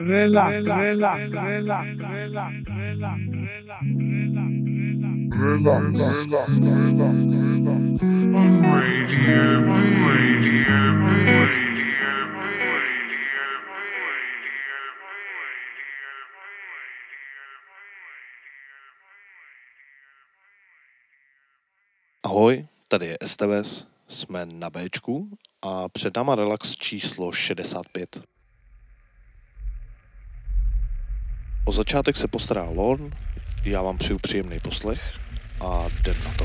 relax, relax, relax, relax, relax, relax, Radio B. Radio B. Ahoj, tady je STVS, jsme na Bčku a před náma relax číslo 65. O začátek se postará Lorn, já vám přeju příjemný poslech a jdem na to.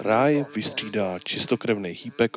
Ráj vystřídá čistokrevný hýpek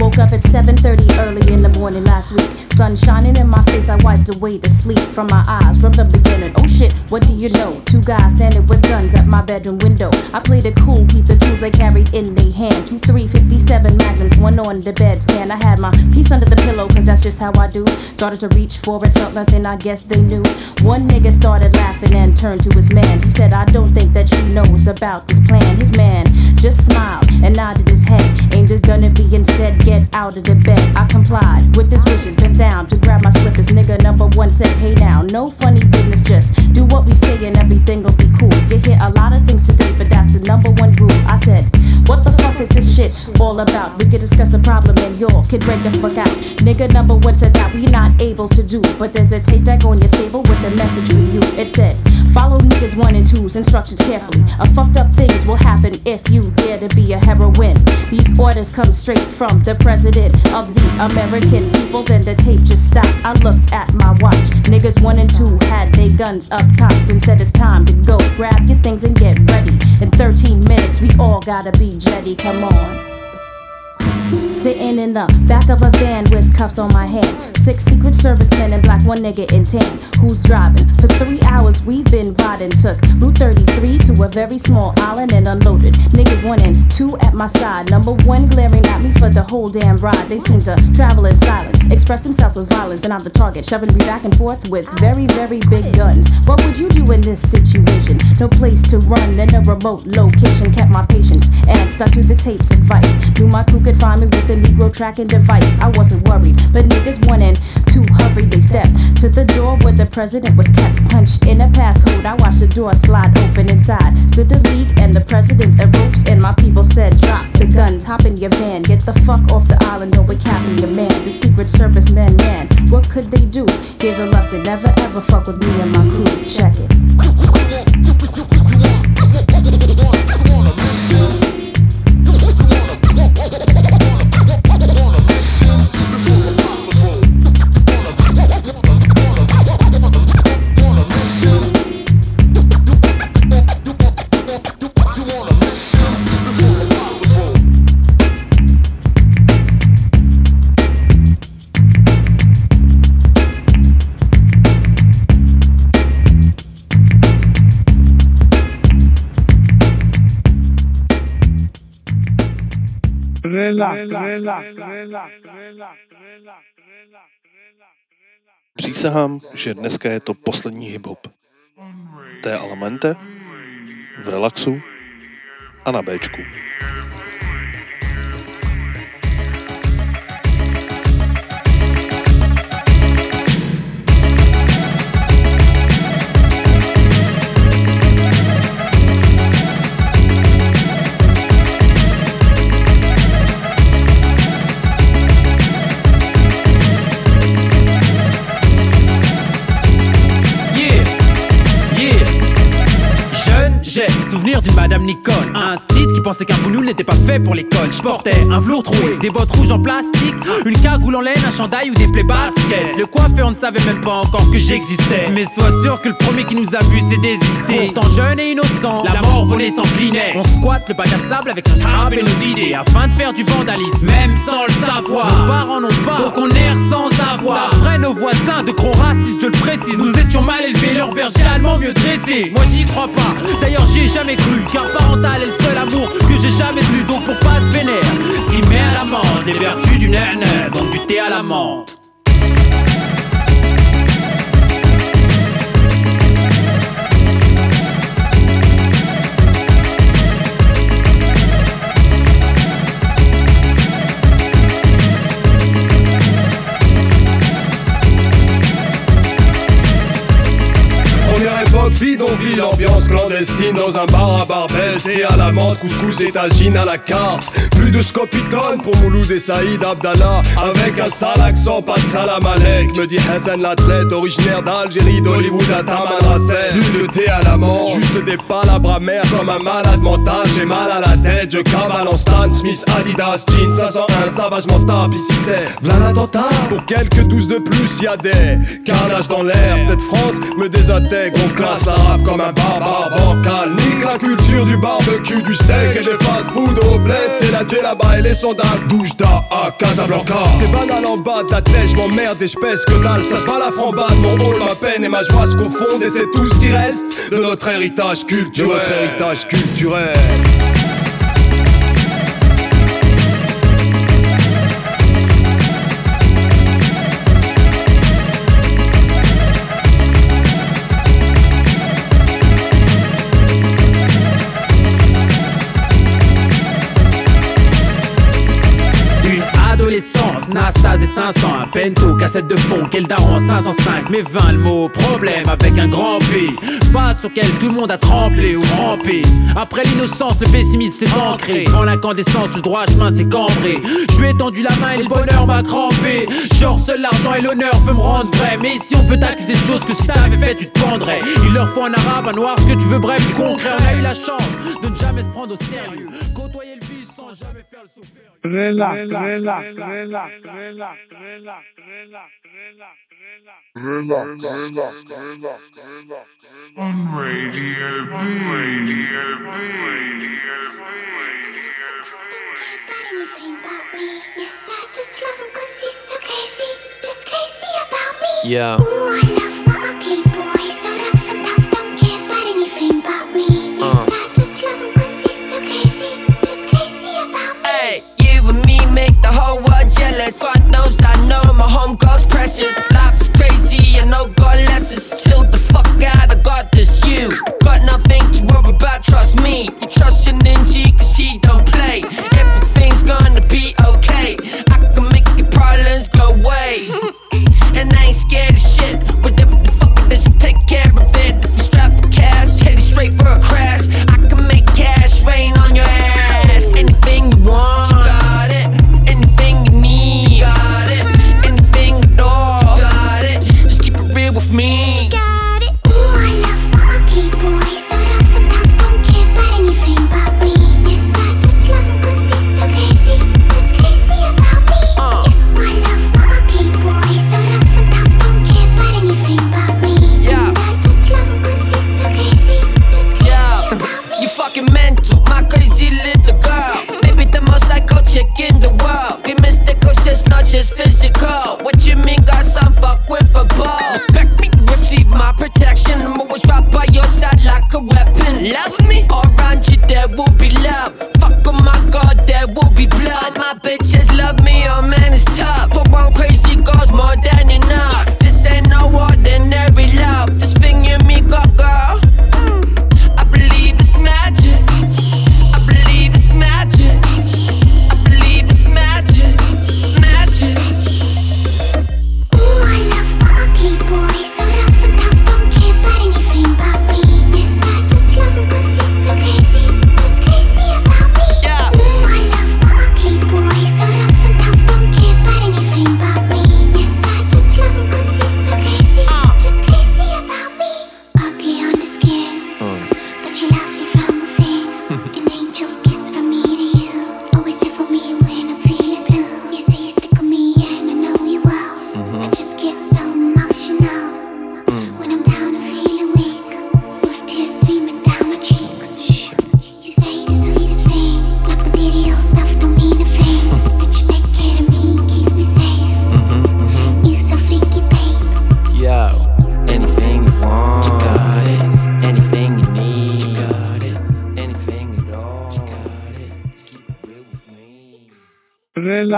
Woke up at 7:30 early in the morning last week. Sun shining in my face, I wiped away the sleep from my eyes from the beginning. Oh shit, what do you know? Two guys standing with guns at my bedroom window. I played it cool, keep the tools they carried in their hand. Two 357 magnums, one on the bed stand. I had my piece under the pillow, cause that's just how I do. Started to reach for it, felt nothing, I guess they knew. One nigga started laughing and turned to his man. He said, I don't think that she knows about this plan. His man just smiled and nodded his head. Aimed his gun at me and said, Get out of the bed. I complied with his wishes, bent down to grab my slippers. Nigga number one said, Hey now, no funny business, just do what we say and everything will be cool. You hear a lot of things today, but that's the number one rule. I said, What the fuck is this shit all about? We can discuss the problem and y'all can break the fuck out. Nigga number one said that we not able to do, but there's a tape deck on your table with a message for you. It said, Follow niggas one and two's instructions carefully. A fucked up things will happen if you dare to be a heroine. These orders come straight from the president of the American people. Then the tape just stopped. I looked at my watch. Niggas one and two had their guns up cocked and said it's time to go. Grab your things and get ready. In 13 minutes, we all gotta be jetty. Come on. Sitting in the back of a van with cuffs on my hand. Six secret servicemen and black, one nigga in tan. Who's driving? For three hours we've been riding. Took Route 33 to a very small island and unloaded. Niggas one and two at my side. Number one glaring at me for the whole damn ride. They seem to travel in silence, express themselves with violence, and I'm the target, shoving me back and forth with very, very big guns. What would you do in this situation? No place to run in a remote location. Kept my patience and stuck to the tape's advice. Knew my crew could find with a Negro tracking device. I wasn't worried, but niggas and two hurried they step to the door where the president was kept. Punched in a passcode, I watched the door slide open inside. Stood the league and the president ropes, and my people said, Drop the guns, hop in your van, get the fuck off the island, no, we're capping your man. The Secret Service men, man, what could they do? Here's a lesson, never ever fuck with me and my crew. Check it. Přísahám, že dneska je to poslední hip-hop. Je Alamente, v relaxu a na Bčku. Souvenir d'une Madame Nicole. Un style qui pensait qu'un boulot n'était pas fait pour l'école. Je portais un velours troué, des bottes rouges en plastique, une cagoule en laine, un chandail ou des plaies basket. Le coiffeur ne savait même pas encore que j'existais. Mais sois sûr que le premier qui nous a vu s'est désisté. Pourtant jeune et innocent, la mort volait sans. On squatte le bac à sable avec son sable et nos idées afin de faire du vandalisme, même sans le savoir. Nos parents n'ont pas, donc on erre sans avoir. D'après nos voisins de gros racistes, je le précise, nous étions mal élevés, leur berger allemand mieux dressé. Moi j'y crois pas, d'ailleurs j'y ai jamais cru, car parental est le seul amour que j'ai jamais eu, donc pour pas se vénère. Ce met à l'amende les vertus du nana, donc du thé à la menthe. Bidonville, ambiance clandestine dans un bar à Barbès Et à la menthe, couscous et tagine à la carte. Plus de scopicone pour Mouloud et Saïd Abdallah Avec un sale accent, pas de salam alek Me dit Hassan l'athlète, originaire d'Algérie, d'Hollywood à Tamanrasset Plus de thé à la menthe, juste des palabres amères Comme un malade mental, j'ai mal à la tête Je cavale en Stan Smith, Adidas, jeans 501, savage mental Ici c'est l'attentat. Pour quelques douze de plus, y a des carnages dans l'air Cette France me désintègre, on classe comme un barbare bancal. Nique la culture du barbecue, du steak et des fast-food au bled. C'est la là-bas et les sandales. Doujda à Casablanca. C'est banal en bas de la tête, m'emmerde et je pèse que dalle. Ça se bat la frambade, mon rôle, ma peine et ma joie se confondent Et c'est tout ce qui reste de notre héritage De notre héritage culturel Nastase et 500, un pento, cassette de fond, quel daron 505, mais 20 le mot problème avec un grand P, face auquel tout le monde a tremblé ou rampé. Après l'innocence, le pessimisme s'est ancré, devant l'incandescence, le droit chemin s'est cambré. Je lui ai tendu la main et le bonheur m'a crampé. Genre seul l'argent et l'honneur peut me rendre vrai, mais ici on peut t'accuser de choses que si t'avais fait tu te pendrais. Il leur faut un arabe, un noir, ce que tu veux, bref, du concret. On a eu la chance de ne jamais se prendre au sérieux, côtoyer le sans jamais faire le soupir. Relax, relax, relax, relax, relax, relax, relax, relax, relax, On Radio B, Radio B, Radio B. Everything about me, yes, I just love him cause he's so crazy, just crazy about me. Yeah. Ooh, I love my ugly boy, so rough and tough, don't care about anything about me. Uh. Yes. I Hey, you and me make the whole world jealous. God knows I know my homegirl's precious. Life's crazy, and no God less us chill the fuck out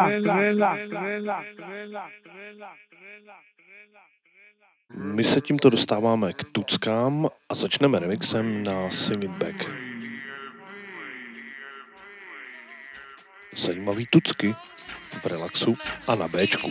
Rela, rela, rela, My se tímto dostáváme k tuckám a začneme remixem na Sing It Back. Zajímavý tucky v relaxu a na Bčku.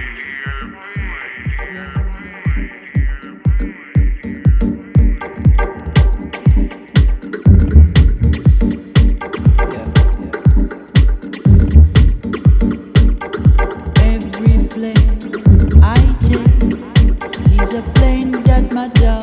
my.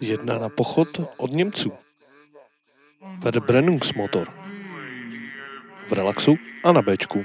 Jedna na pochod od Němců. Verbrennungsmotor. V relaxu a na Bčku.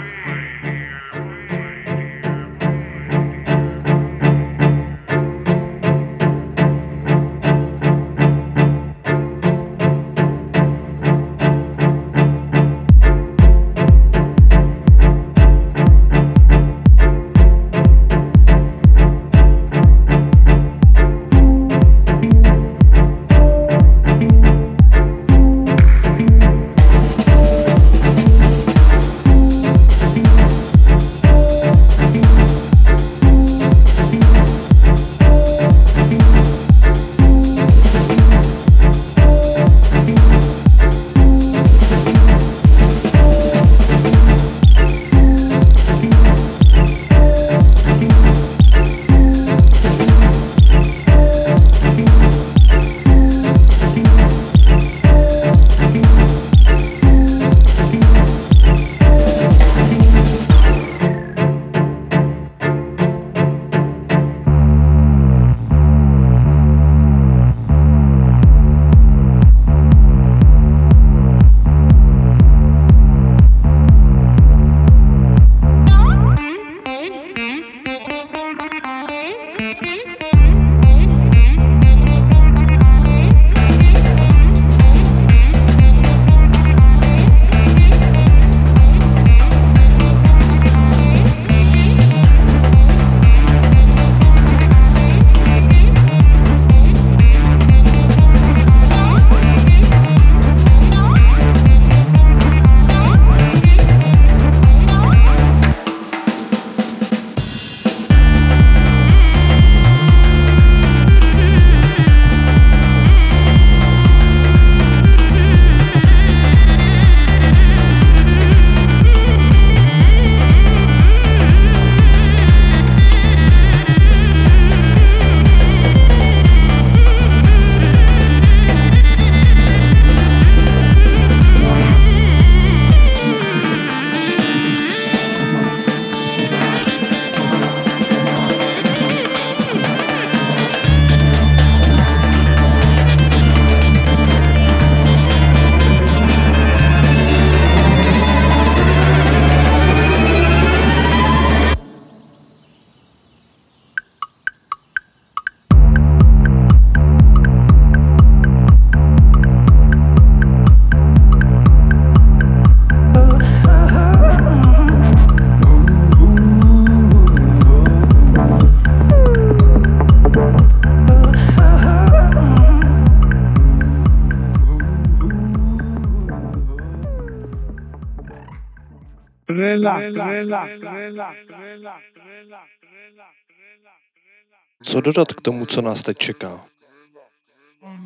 Co dodat k tomu, co nás teď čeká?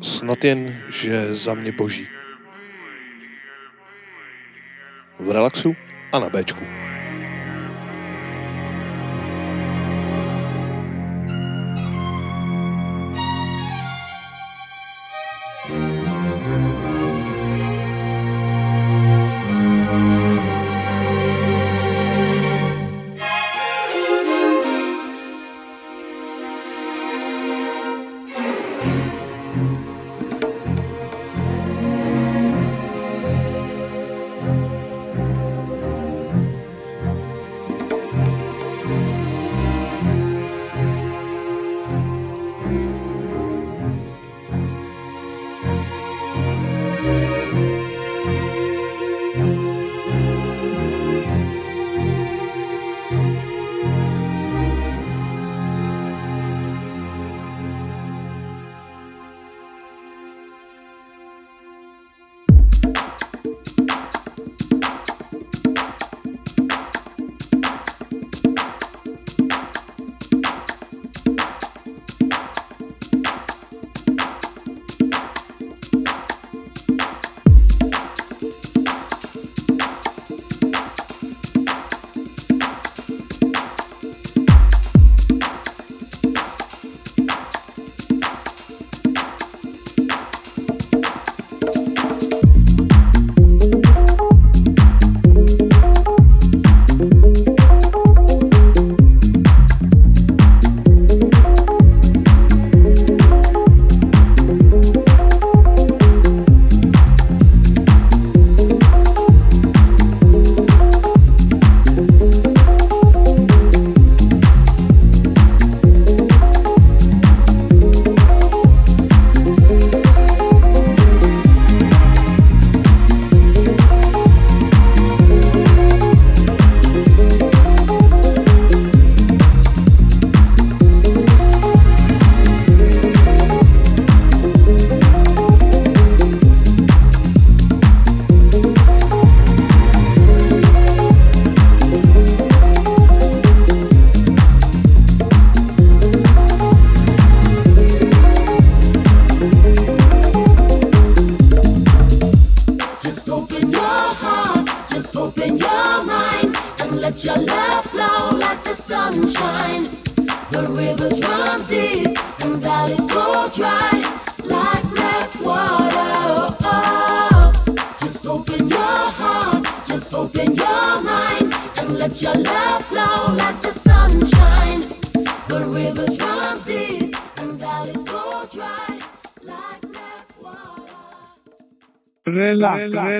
Snad jen, že za mě boží. V relaxu a na Bčku.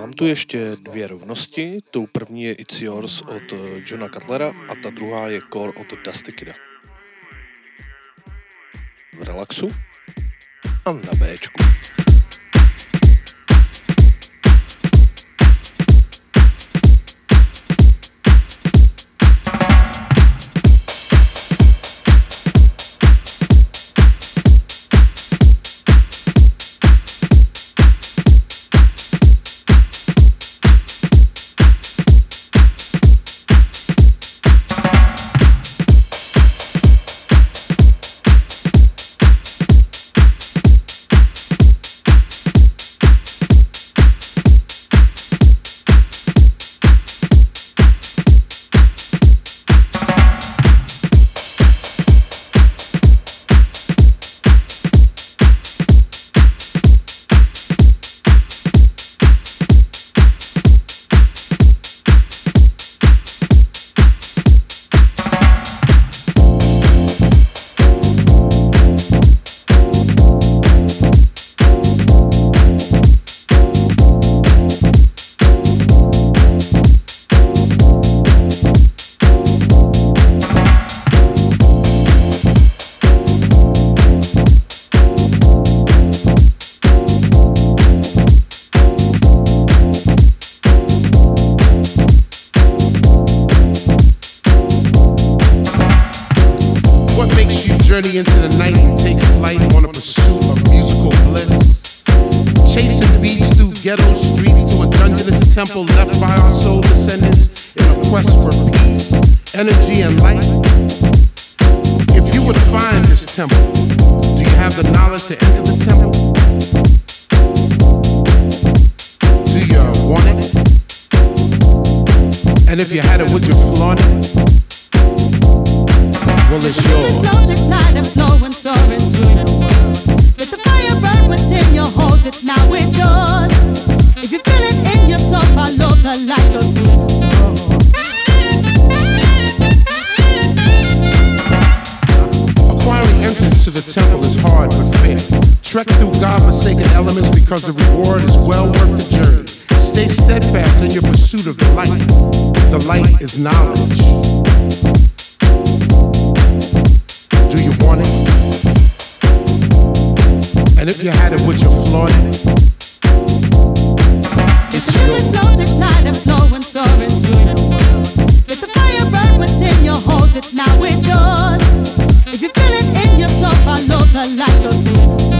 Mám tu ještě dvě rovnosti. Tou první je It's Yours od eh, Johna Cutlera a ta druhá je Core od Dusty Kida. V relaxu a na Bčku. The light. Is knowledge. Do you want it? And if you had it, would you flaunt it? It's yours. This night and flow and soar into the world. Let the fire burn within you, hold it now, it's yours. If you feel it in your soul, follow the light of You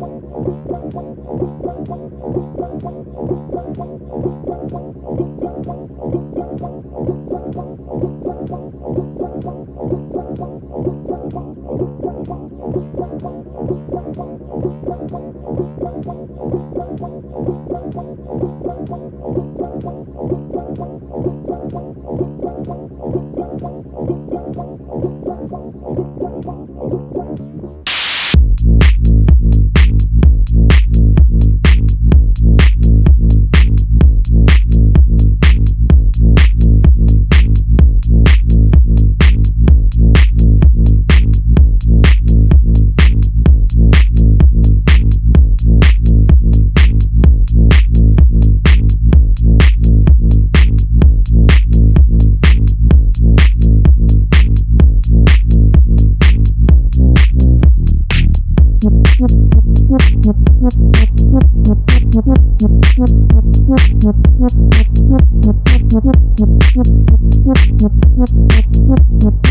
Thank you.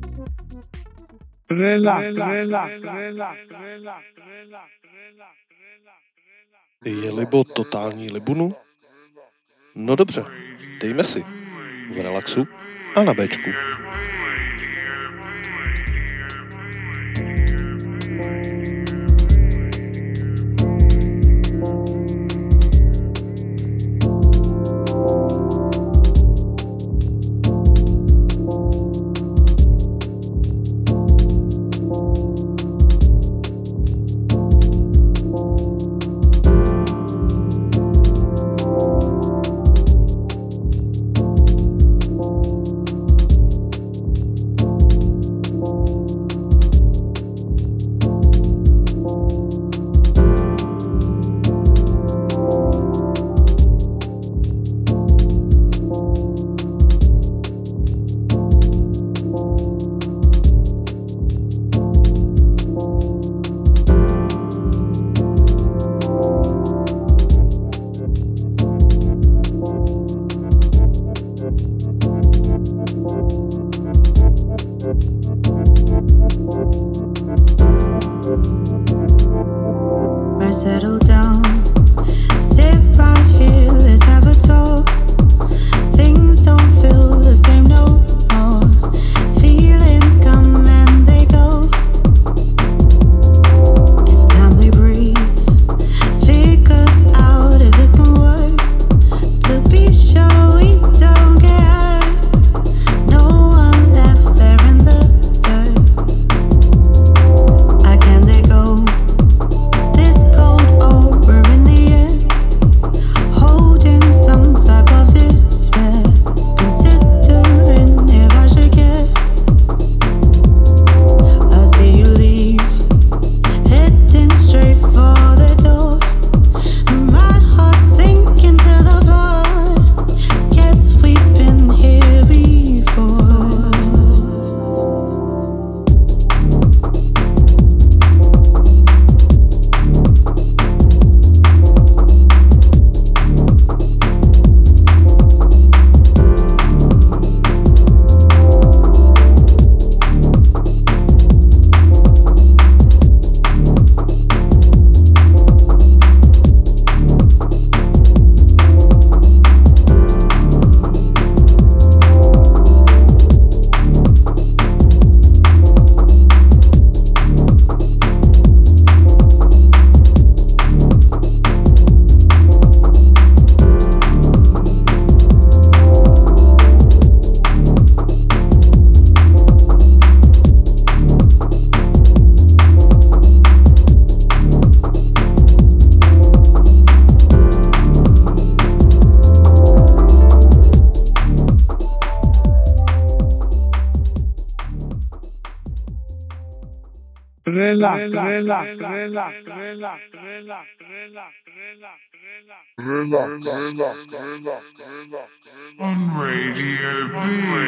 relax, relax, relax, relax, Je libo totální libunu? No dobře, dejme si. V relaxu a na Bčku. On Radio B.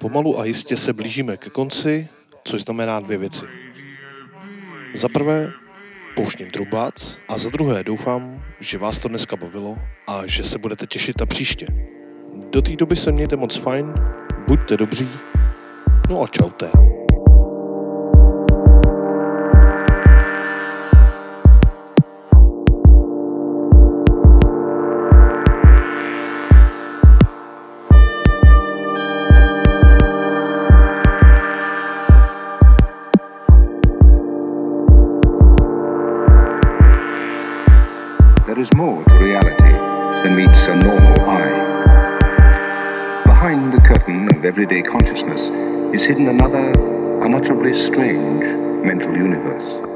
Pomalu a jistě se blížíme ke konci, což znamená dvě věci. Za prvé, pouštím trumbác a za druhé doufám, že vás to dneska bavilo a že se budete těšit na příště. Do té doby se mějte moc fajn, buďte dobří, no a čaute. Is hidden another, unutterably strange mental universe.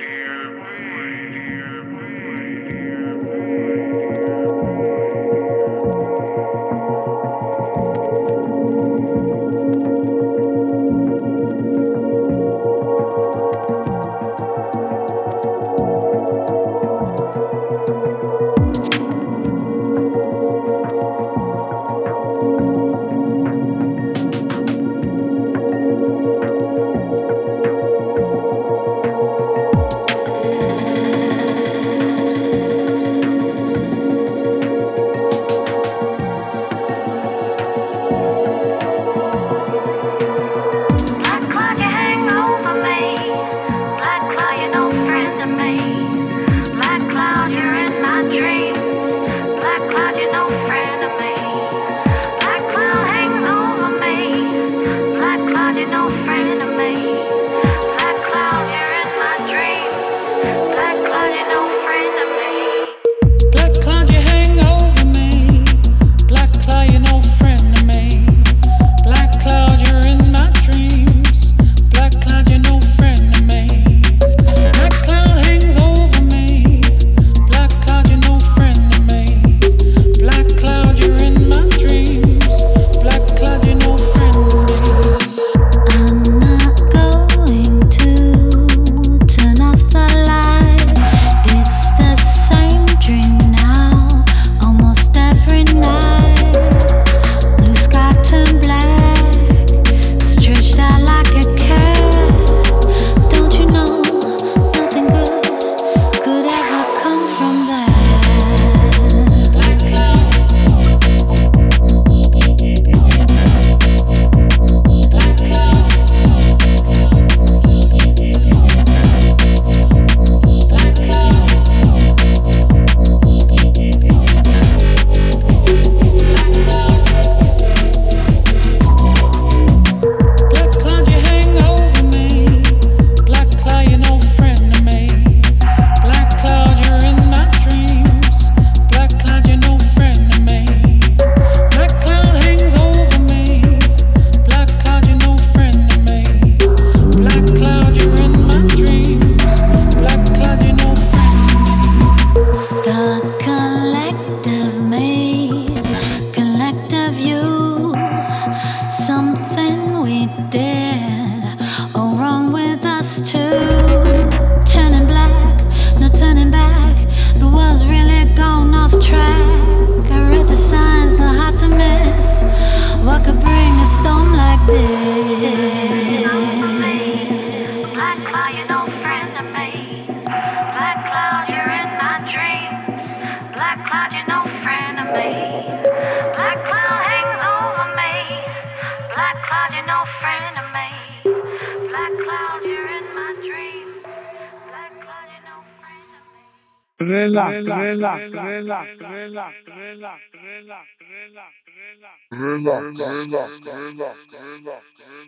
relax,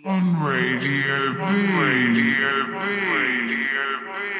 on Radio B, Radio B, Radio Radio